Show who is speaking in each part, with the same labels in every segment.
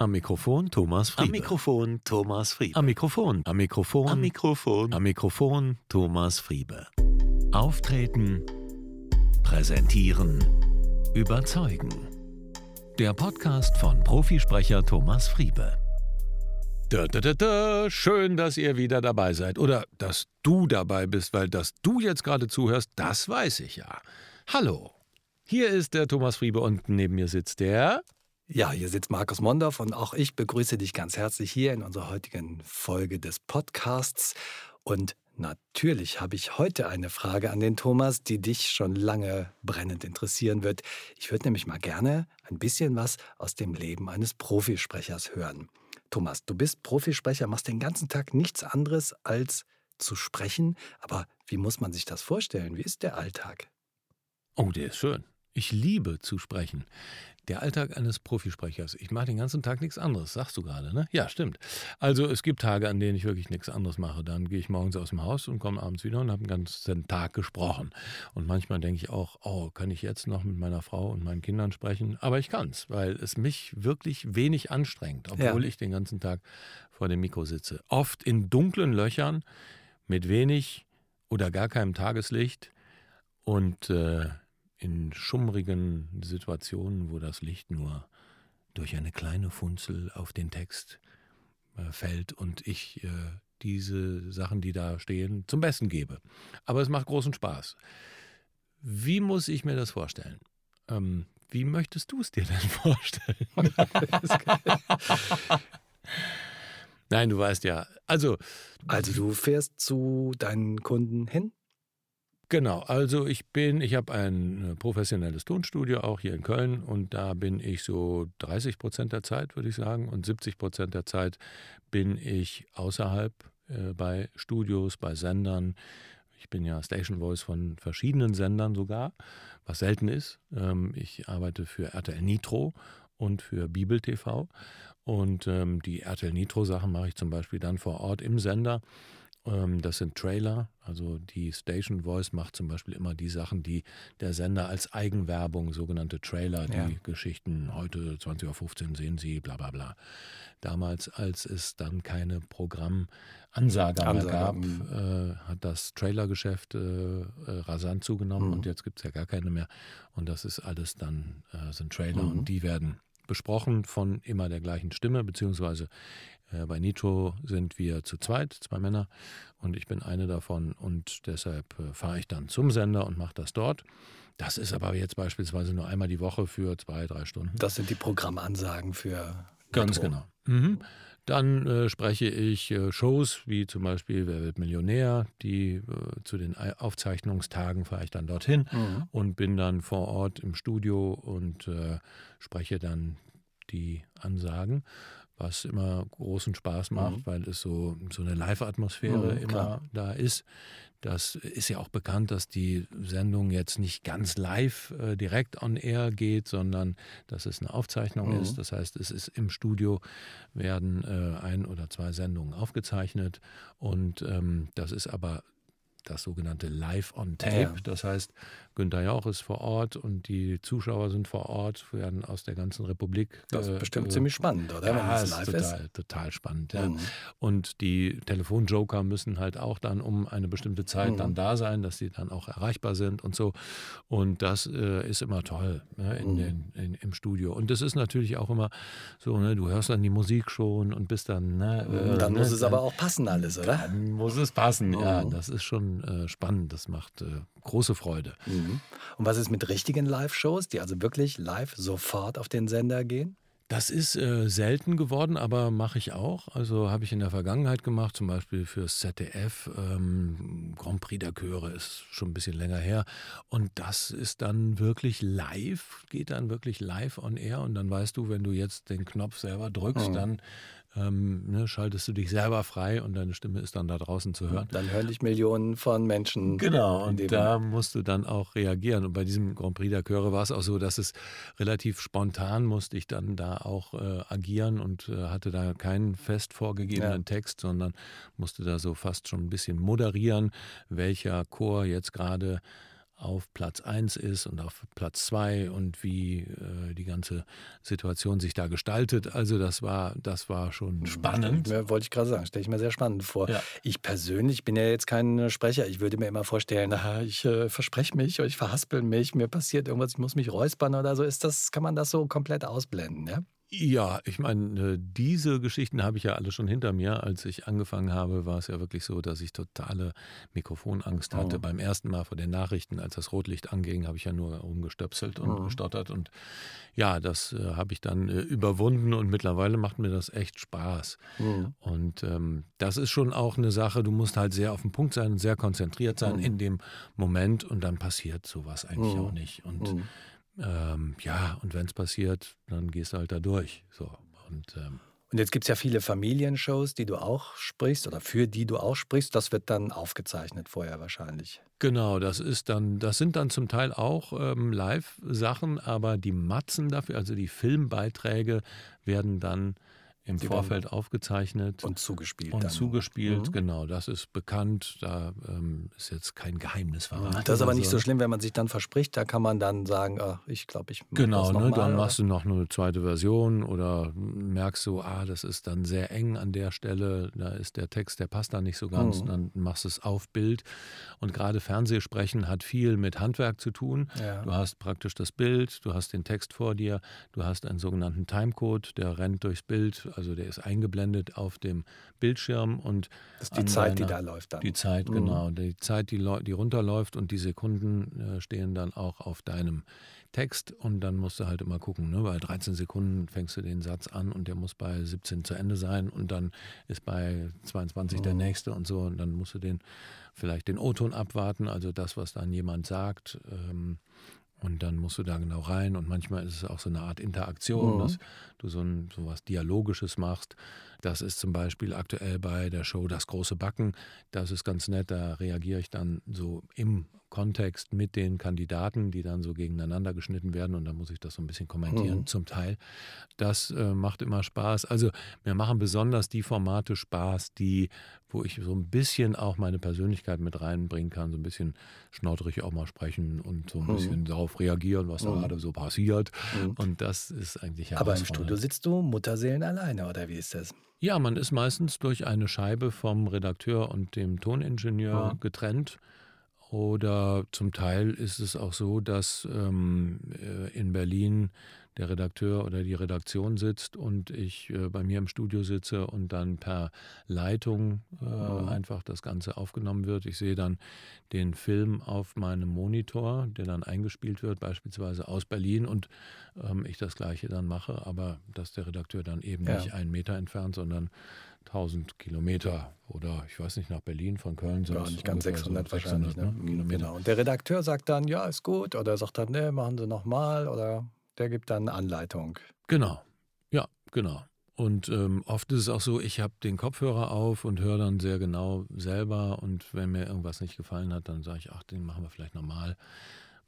Speaker 1: Am Mikrofon Thomas Friebe.
Speaker 2: Am Mikrofon Thomas Friebe.
Speaker 1: Am Mikrofon. Am Mikrofon.
Speaker 2: Am Mikrofon.
Speaker 1: Am Mikrofon Thomas Friebe. Auftreten. Präsentieren. Überzeugen. Der Podcast von Profisprecher Thomas Friebe. Da, da, da, da. Schön, dass ihr wieder dabei seid. Oder dass du dabei bist, weil dass du jetzt gerade zuhörst, das weiß ich ja. Hallo. Hier ist der Thomas Friebe und neben mir sitzt der.
Speaker 3: Ja, hier sitzt Markus Mondorf und auch ich begrüße dich ganz herzlich hier in unserer heutigen Folge des Podcasts. Und natürlich habe ich heute eine Frage an den Thomas, die dich schon lange brennend interessieren wird. Ich würde nämlich mal gerne ein bisschen was aus dem Leben eines Profisprechers hören. Thomas, du bist Profisprecher, machst den ganzen Tag nichts anderes als zu sprechen. Aber wie muss man sich das vorstellen? Wie ist der Alltag?
Speaker 1: Oh, der ist schön. Ich liebe zu sprechen. Der Alltag eines Profisprechers. Ich mache den ganzen Tag nichts anderes, sagst du gerade, ne? Ja, stimmt. Also es gibt Tage, an denen ich wirklich nichts anderes mache. Dann gehe ich morgens aus dem Haus und komme abends wieder und habe den ganzen Tag gesprochen. Und manchmal denke ich auch, oh, kann ich jetzt noch mit meiner Frau und meinen Kindern sprechen? Aber ich kann es, weil es mich wirklich wenig anstrengt, obwohl ja. ich den ganzen Tag vor dem Mikro sitze. Oft in dunklen Löchern mit wenig oder gar keinem Tageslicht und äh, in schummrigen Situationen, wo das Licht nur durch eine kleine Funzel auf den Text äh, fällt und ich äh, diese Sachen, die da stehen, zum Besten gebe. Aber es macht großen Spaß. Wie muss ich mir das vorstellen? Ähm, wie möchtest du es dir denn vorstellen? Nein, du weißt ja. Also,
Speaker 3: also du fährst zu deinen Kunden hin?
Speaker 1: Genau, also ich bin, ich habe ein äh, professionelles Tonstudio auch hier in Köln und da bin ich so 30 Prozent der Zeit, würde ich sagen, und 70 Prozent der Zeit bin ich außerhalb äh, bei Studios, bei Sendern. Ich bin ja Station Voice von verschiedenen Sendern sogar, was selten ist. Ähm, ich arbeite für RTL Nitro und für Bibel TV und ähm, die RTL Nitro Sachen mache ich zum Beispiel dann vor Ort im Sender das sind Trailer. Also die Station Voice macht zum Beispiel immer die Sachen, die der Sender als Eigenwerbung, sogenannte Trailer, die ja. Geschichten heute 20.15 Uhr sehen Sie, bla bla bla. Damals, als es dann keine Programmansage mehr gab, äh, hat das Trailergeschäft äh, äh, rasant zugenommen mhm. und jetzt gibt es ja gar keine mehr. Und das ist alles dann, äh, sind Trailer mhm. und die werden besprochen von immer der gleichen Stimme, beziehungsweise äh, bei Nitro sind wir zu zweit, zwei Männer, und ich bin eine davon und deshalb äh, fahre ich dann zum Sender und mache das dort. Das ist aber jetzt beispielsweise nur einmal die Woche für zwei, drei Stunden.
Speaker 3: Das sind die Programmansagen für.
Speaker 1: Ganz genau. Mhm. Dann äh, spreche ich äh, Shows wie zum Beispiel Wer wird Millionär, die äh, zu den Aufzeichnungstagen fahre ich dann dorthin mhm. und bin dann vor Ort im Studio und äh, spreche dann die Ansagen was immer großen Spaß macht, mhm. weil es so, so eine Live-Atmosphäre mhm, immer klar. da ist. Das ist ja auch bekannt, dass die Sendung jetzt nicht ganz live äh, direkt on air geht, sondern dass es eine Aufzeichnung mhm. ist. Das heißt, es ist im Studio werden äh, ein oder zwei Sendungen aufgezeichnet und ähm, das ist aber das sogenannte Live on Tape. Ja. Das heißt, Günther Jauch ist vor Ort und die Zuschauer sind vor Ort, werden aus der ganzen Republik.
Speaker 3: Das ist äh, bestimmt äh, ziemlich spannend, oder?
Speaker 1: Ja, ist total, ist. total spannend. Ja. Mhm. Und die Telefonjoker müssen halt auch dann um eine bestimmte Zeit mhm. dann da sein, dass sie dann auch erreichbar sind und so. Und das äh, ist immer toll ne, in mhm. den, in, im Studio. Und das ist natürlich auch immer so, ne, du hörst dann die Musik schon und bist dann. Ne,
Speaker 3: äh, dann muss ne, es aber auch passen alles, oder?
Speaker 1: Dann muss es passen, ja. Mhm. Das ist schon äh, spannend. Das macht äh, große Freude.
Speaker 3: Mhm. Und was ist mit richtigen Live-Shows, die also wirklich live sofort auf den Sender gehen?
Speaker 1: Das ist äh, selten geworden, aber mache ich auch. Also habe ich in der Vergangenheit gemacht, zum Beispiel fürs ZDF. Ähm, Grand Prix der Chöre ist schon ein bisschen länger her. Und das ist dann wirklich live, geht dann wirklich live on air. Und dann weißt du, wenn du jetzt den Knopf selber drückst, mhm. dann ähm, ne, schaltest du dich selber frei und deine Stimme ist dann da draußen zu hören.
Speaker 3: Dann hören dich Millionen von Menschen.
Speaker 1: Genau, und da musst du dann auch reagieren. Und bei diesem Grand Prix der Chöre war es auch so, dass es relativ spontan musste ich dann da auch äh, agieren und äh, hatte da keinen fest vorgegebenen ja. Text, sondern musste da so fast schon ein bisschen moderieren, welcher Chor jetzt gerade auf Platz 1 ist und auf Platz 2 und wie äh, die ganze Situation sich da gestaltet. Also das war, das war schon spannend.
Speaker 3: Ja, wollte ich gerade sagen, stelle ich mir sehr spannend vor. Ja. Ich persönlich bin ja jetzt kein Sprecher. Ich würde mir immer vorstellen, na, ich äh, verspreche mich oder ich verhaspel mich, mir passiert irgendwas, ich muss mich räuspern oder so. Ist das, kann man das so komplett ausblenden, ja?
Speaker 1: Ja, ich meine, äh, diese Geschichten habe ich ja alle schon hinter mir. Als ich angefangen habe, war es ja wirklich so, dass ich totale Mikrofonangst hatte. Oh. Beim ersten Mal vor den Nachrichten, als das Rotlicht anging, habe ich ja nur rumgestöpselt und oh. gestottert. Und ja, das äh, habe ich dann äh, überwunden und mittlerweile macht mir das echt Spaß. Oh. Und ähm, das ist schon auch eine Sache, du musst halt sehr auf den Punkt sein und sehr konzentriert sein in dem Moment und dann passiert sowas eigentlich auch nicht. Und ähm, ja, und wenn es passiert, dann gehst du halt da durch. So. Und, ähm,
Speaker 3: und jetzt gibt es ja viele Familienshows, die du auch sprichst oder für die du auch sprichst. Das wird dann aufgezeichnet vorher wahrscheinlich.
Speaker 1: Genau, das ist dann, das sind dann zum Teil auch ähm, Live-Sachen, aber die Matzen dafür, also die Filmbeiträge, werden dann im Die Vorfeld aufgezeichnet.
Speaker 3: Und zugespielt.
Speaker 1: Und dann. zugespielt, mhm. genau. Das ist bekannt. Da ähm, ist jetzt kein Geheimnis verraten.
Speaker 3: Das ist aber nicht so schlimm, wenn man sich dann verspricht. Da kann man dann sagen, ach, ich glaube, ich
Speaker 1: mache Genau, das noch ne, mal, dann oder? machst du noch eine zweite Version oder merkst du, ah, das ist dann sehr eng an der Stelle. Da ist der Text, der passt da nicht so ganz. Mhm. Dann machst du es auf Bild. Und gerade Fernsehsprechen hat viel mit Handwerk zu tun. Ja. Du hast praktisch das Bild, du hast den Text vor dir, du hast einen sogenannten Timecode, der rennt durchs Bild also der ist eingeblendet auf dem Bildschirm und
Speaker 3: das ist die Zeit, deiner, die da läuft dann.
Speaker 1: Die Zeit, mhm. genau, die Zeit, die, die runterläuft und die Sekunden äh, stehen dann auch auf deinem Text und dann musst du halt immer gucken, ne? bei 13 Sekunden fängst du den Satz an und der muss bei 17 zu Ende sein und dann ist bei 22 mhm. der nächste und so und dann musst du den vielleicht den O-Ton abwarten, also das, was dann jemand sagt. Ähm, und dann musst du da genau rein und manchmal ist es auch so eine Art Interaktion, mhm. dass du so, ein, so was Dialogisches machst. Das ist zum Beispiel aktuell bei der Show Das große Backen. Das ist ganz nett, da reagiere ich dann so im Kontext mit den Kandidaten, die dann so gegeneinander geschnitten werden und da muss ich das so ein bisschen kommentieren mhm. zum Teil. Das äh, macht immer Spaß. Also mir machen besonders die Formate Spaß, die, wo ich so ein bisschen auch meine Persönlichkeit mit reinbringen kann, so ein bisschen schnaudrig auch mal sprechen und so ein mhm. bisschen darauf reagieren, was mhm. da gerade so passiert. Mhm. Und das ist eigentlich
Speaker 3: Aber im Studio sitzt du Mutterseelen alleine, oder wie ist das?
Speaker 1: Ja, man ist meistens durch eine Scheibe vom Redakteur und dem Toningenieur getrennt. Oder zum Teil ist es auch so, dass ähm, äh, in Berlin der Redakteur oder die Redaktion sitzt und ich äh, bei mir im Studio sitze und dann per Leitung äh, mhm. einfach das Ganze aufgenommen wird. Ich sehe dann den Film auf meinem Monitor, der dann eingespielt wird, beispielsweise aus Berlin und ähm, ich das gleiche dann mache, aber dass der Redakteur dann eben ja. nicht einen Meter entfernt, sondern 1000 Kilometer oder ich weiß nicht, nach Berlin von Köln
Speaker 3: sind es. nicht ganz 600, 600 wahrscheinlich. Ne? ne? Kilometer. Genau. Und der Redakteur sagt dann, ja, ist gut oder sagt dann, ne, machen Sie nochmal oder der gibt dann Anleitung.
Speaker 1: Genau, ja, genau. Und ähm, oft ist es auch so, ich habe den Kopfhörer auf und höre dann sehr genau selber und wenn mir irgendwas nicht gefallen hat, dann sage ich, ach, den machen wir vielleicht nochmal.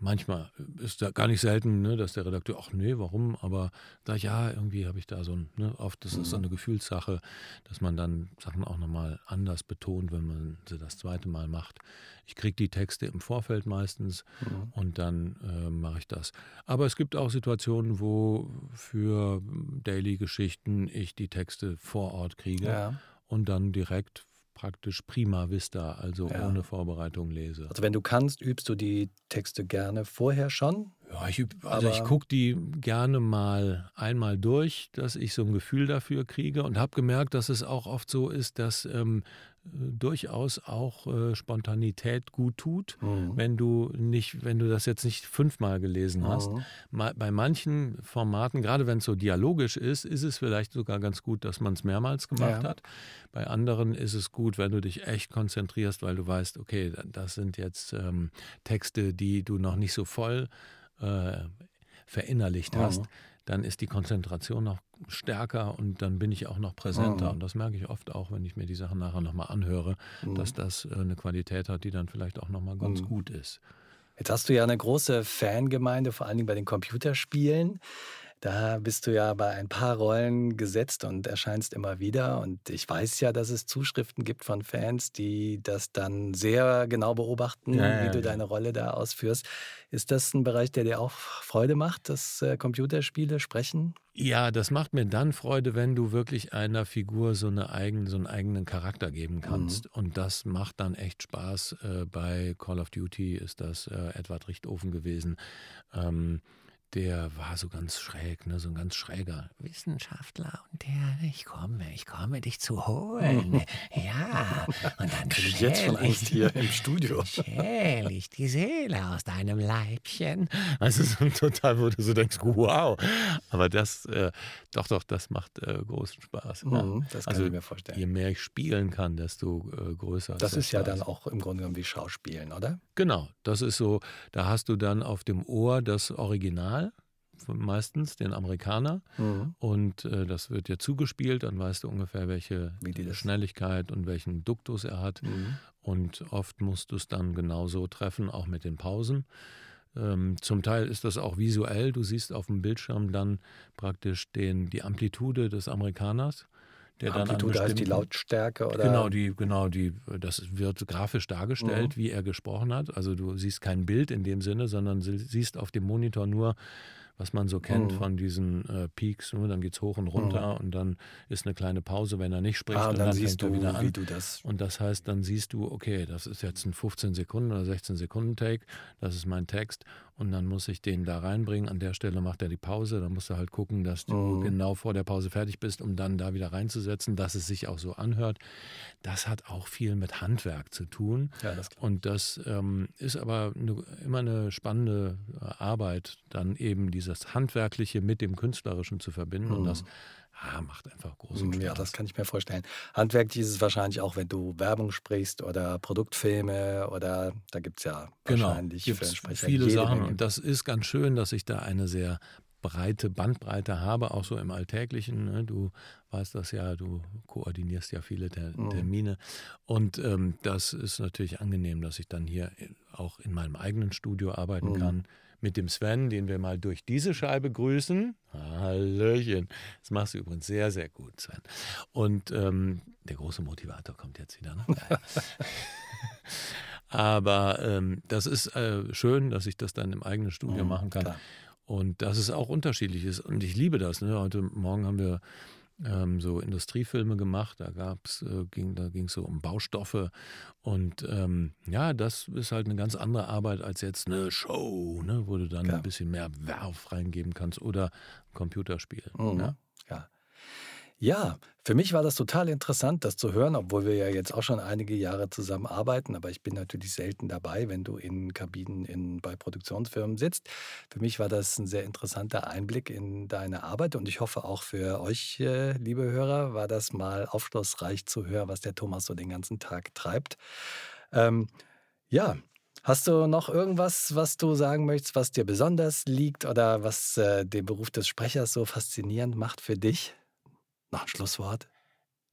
Speaker 1: Manchmal ist da gar nicht selten, ne, dass der Redakteur, ach nee, warum? Aber da ja, irgendwie habe ich da so ein, ne, oft ist es so eine Gefühlssache, dass man dann Sachen auch nochmal anders betont, wenn man sie das zweite Mal macht. Ich kriege die Texte im Vorfeld meistens mhm. und dann äh, mache ich das. Aber es gibt auch Situationen, wo für Daily-Geschichten ich die Texte vor Ort kriege ja. und dann direkt praktisch prima vista, also ja. ohne Vorbereitung lese.
Speaker 3: Also wenn du kannst, übst du die Texte gerne vorher schon?
Speaker 1: Ja, ich, also ich gucke die gerne mal einmal durch, dass ich so ein Gefühl dafür kriege und habe gemerkt, dass es auch oft so ist, dass ähm, durchaus auch äh, Spontanität gut tut, mhm. wenn du nicht, wenn du das jetzt nicht fünfmal gelesen hast. Mhm. Ma bei manchen Formaten, gerade wenn es so dialogisch ist, ist es vielleicht sogar ganz gut, dass man es mehrmals gemacht ja. hat. Bei anderen ist es gut, wenn du dich echt konzentrierst, weil du weißt, okay, das sind jetzt ähm, Texte, die du noch nicht so voll äh, verinnerlicht hast. Mhm dann ist die Konzentration noch stärker und dann bin ich auch noch präsenter. Mhm. Und das merke ich oft auch, wenn ich mir die Sachen nachher nochmal anhöre, mhm. dass das äh, eine Qualität hat, die dann vielleicht auch nochmal ganz mhm. gut ist.
Speaker 3: Jetzt hast du ja eine große Fangemeinde, vor allen Dingen bei den Computerspielen. Da bist du ja bei ein paar Rollen gesetzt und erscheinst immer wieder. Und ich weiß ja, dass es Zuschriften gibt von Fans, die das dann sehr genau beobachten,
Speaker 1: Ja,
Speaker 3: wie du
Speaker 1: ja.
Speaker 3: deine Rolle da ausführst. Ist das ein Bereich, der dir auch Freude macht, dass äh, Computerspiele sprechen?
Speaker 1: Ja, das macht mir dann Freude, wenn du wirklich einer Figur so, eine eigen, so einen eigenen Charakter geben kannst. Und das macht dann echt Spaß. Äh, bei Call of Duty ist das äh, Edward Richtofen gewesen. Ähm, der war so ganz schräg, ne? so ein ganz schräger Wissenschaftler. Und der, ich komme, ich komme, dich zu holen. Ja, und dann
Speaker 3: jetzt schon Angst hier im Studio.
Speaker 1: schäl ich die Seele aus deinem Leibchen. Also so total, wo du so denkst, wow. Aber das, äh, doch, doch, das macht äh, großen Spaß. ja.
Speaker 3: Mhm, das kann
Speaker 1: Also,
Speaker 3: ich mir vorstellen.
Speaker 1: Je mehr ich spielen kann, desto äh, größer
Speaker 3: Das ist ja
Speaker 1: Spaß.
Speaker 3: dann auch im Grunde genommen wie Schauspielen, oder?
Speaker 1: Genau, das ist so, da hast du dann auf dem Ohr das Original, meistens den Amerikaner.
Speaker 3: Mhm.
Speaker 1: Und äh, das wird dir zugespielt, dann weißt du ungefähr, welche Schnelligkeit und welchen Duktus er hat.
Speaker 3: Mhm.
Speaker 1: Und oft musst du es dann genauso treffen, auch mit den Pausen. Ähm, zum Teil ist das auch visuell. Du siehst auf dem Bildschirm dann praktisch den, die Amplitude des Amerikaners. Der dann
Speaker 3: Amplitude heißt die Lautstärke oder?
Speaker 1: Genau, die, genau, die, das wird grafisch dargestellt,
Speaker 3: Mhm.
Speaker 1: wie er gesprochen hat. Also du siehst kein Bild in dem Sinne, sondern sie- siehst auf dem Monitor nur, was man so kennt
Speaker 3: Mhm.
Speaker 1: von diesen äh, Peaks. Ne? Dann geht es hoch und runter und dann ist eine kleine Pause, wenn er nicht spricht.
Speaker 3: Ah, und dann,
Speaker 1: dann
Speaker 3: siehst du,
Speaker 1: wieder an.
Speaker 3: wie du das.
Speaker 1: Und das heißt, dann siehst du, okay, das ist jetzt ein 15 Sekunden oder 16 Sekunden Take, das ist mein Text und dann muss ich den da reinbringen. An der Stelle macht er die Pause, dann musst du halt gucken, dass du
Speaker 3: Mhm.
Speaker 1: genau vor der Pause fertig bist, um dann da wieder reinzusetzen, dass es sich auch so anhört. Das hat auch viel mit Handwerk zu tun.
Speaker 3: Ja, das
Speaker 1: Und das ähm, ist aber eine, immer eine spannende äh, Arbeit, dann eben dieses Handwerkliche mit dem Künstlerischen zu verbinden. Und das ah, macht einfach großen Spaß.
Speaker 3: Mhm. Ja, das kann ich mir vorstellen. Handwerklich ist es wahrscheinlich auch, wenn du Werbung sprichst oder Produktfilme oder da gibt es ja wahrscheinlich
Speaker 1: Genau.
Speaker 3: Sprecher
Speaker 1: viele Sachen.
Speaker 3: Menge.
Speaker 1: Und das ist ganz schön, dass ich da eine sehr breite Bandbreite habe, auch so im Alltäglichen. Ne? Du weißt das ja, du koordinierst ja viele Ter
Speaker 3: Mhm.
Speaker 1: Termine. Und ähm, das ist natürlich angenehm, dass ich dann hier in- auch in meinem eigenen Studio arbeiten
Speaker 3: Mhm.
Speaker 1: kann. Mit dem Sven, den wir mal durch diese Scheibe grüßen. Hallöchen. Das machst du übrigens sehr, sehr gut, Sven. Und ähm, der große Motivator kommt jetzt wieder. Ne? Aber ähm, das ist äh, schön, dass ich das dann im eigenen Studio
Speaker 3: Mhm,
Speaker 1: machen kann.
Speaker 3: klar.
Speaker 1: Und dass es auch unterschiedlich ist. Und ich liebe das. Ne? Heute Morgen haben wir ähm, so Industriefilme gemacht. Da gab's, äh, ging, da ging es so um Baustoffe. Und ähm, ja, das ist halt eine ganz andere Arbeit als jetzt eine Show, ne? wo du dann
Speaker 3: Klar.
Speaker 1: ein bisschen mehr Werf reingeben kannst oder ein Computerspiel.
Speaker 3: Mhm.
Speaker 1: Ja?
Speaker 3: Ja. Für mich war das total interessant, das zu hören, obwohl wir ja jetzt auch schon einige Jahre zusammen arbeiten. Aber ich bin natürlich selten dabei, wenn du in Kabinen in, bei Produktionsfirmen sitzt. Für mich war das ein sehr interessanter Einblick in deine Arbeit und ich hoffe auch für euch, äh, liebe Hörer, war das mal aufschlussreich zu hören, was der Thomas so den ganzen Tag treibt. Ähm, ja, Hast du noch irgendwas, was du sagen möchtest, was dir besonders liegt oder was äh, den Beruf des Sprechers so faszinierend macht für dich? Ein Schlusswort?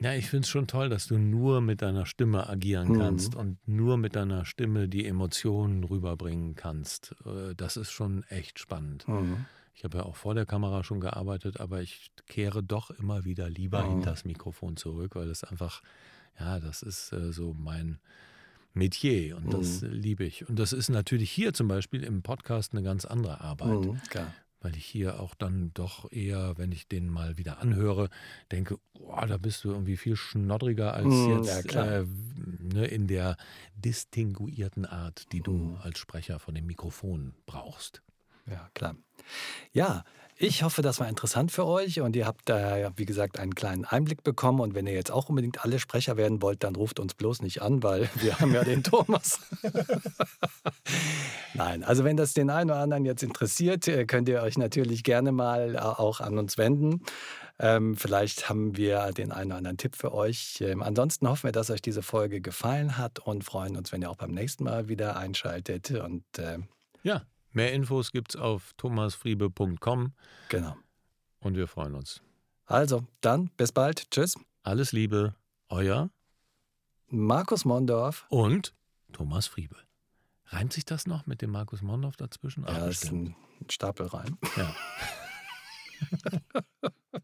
Speaker 1: Ja, ich finde es schon toll, dass du nur mit deiner Stimme agieren
Speaker 3: Mhm.
Speaker 1: kannst und nur mit deiner Stimme die Emotionen rüberbringen kannst. Äh, Das ist schon echt spannend.
Speaker 3: Mhm.
Speaker 1: Ich habe ja auch vor der Kamera schon gearbeitet, aber ich kehre doch immer wieder lieber
Speaker 3: Mhm.
Speaker 1: hinter das Mikrofon zurück, weil es einfach, ja, das ist äh, so mein Metier und das
Speaker 3: Mhm.
Speaker 1: liebe ich. Und das ist natürlich hier zum Beispiel im Podcast eine ganz andere Arbeit
Speaker 3: Mhm. Klar.
Speaker 1: Weil ich hier auch dann doch eher, wenn ich den mal wieder anhöre, denke, boah, da bist du irgendwie viel schnoddriger als
Speaker 3: Mm, ja,
Speaker 1: jetzt
Speaker 3: klar.
Speaker 1: äh, ne, in der distinguierten Art, die du
Speaker 3: Mm.
Speaker 1: als Sprecher von dem Mikrofon brauchst.
Speaker 3: Ja, klar. Ja, ich hoffe, das war interessant für euch und ihr habt da, wie gesagt, einen kleinen Einblick bekommen. Und wenn ihr jetzt auch unbedingt alle Sprecher werden wollt, dann ruft uns bloß nicht an, weil wir haben ja den Thomas. Nein, also wenn das den einen oder anderen jetzt interessiert, äh, könnt ihr euch natürlich gerne mal äh, auch an uns wenden. Ähm, vielleicht haben wir den einen oder anderen Tipp für euch. Ähm, ansonsten hoffen wir, dass euch diese Folge gefallen hat und freuen uns, wenn ihr auch beim nächsten Mal wieder einschaltet. Und äh,
Speaker 1: Ja, mehr Infos gibt's auf thomasfriebe.com
Speaker 3: genau.
Speaker 1: und wir freuen uns.
Speaker 3: Also, dann bis bald. Tschüss.
Speaker 1: Alles Liebe, euer
Speaker 3: Markus Mondorf.
Speaker 1: und Thomas Friebe. Reimt sich das noch mit dem Markus Mondorf dazwischen? Ach,
Speaker 3: Ja, ist
Speaker 1: bestimmt.
Speaker 3: ein Stapelreim.
Speaker 1: Ja.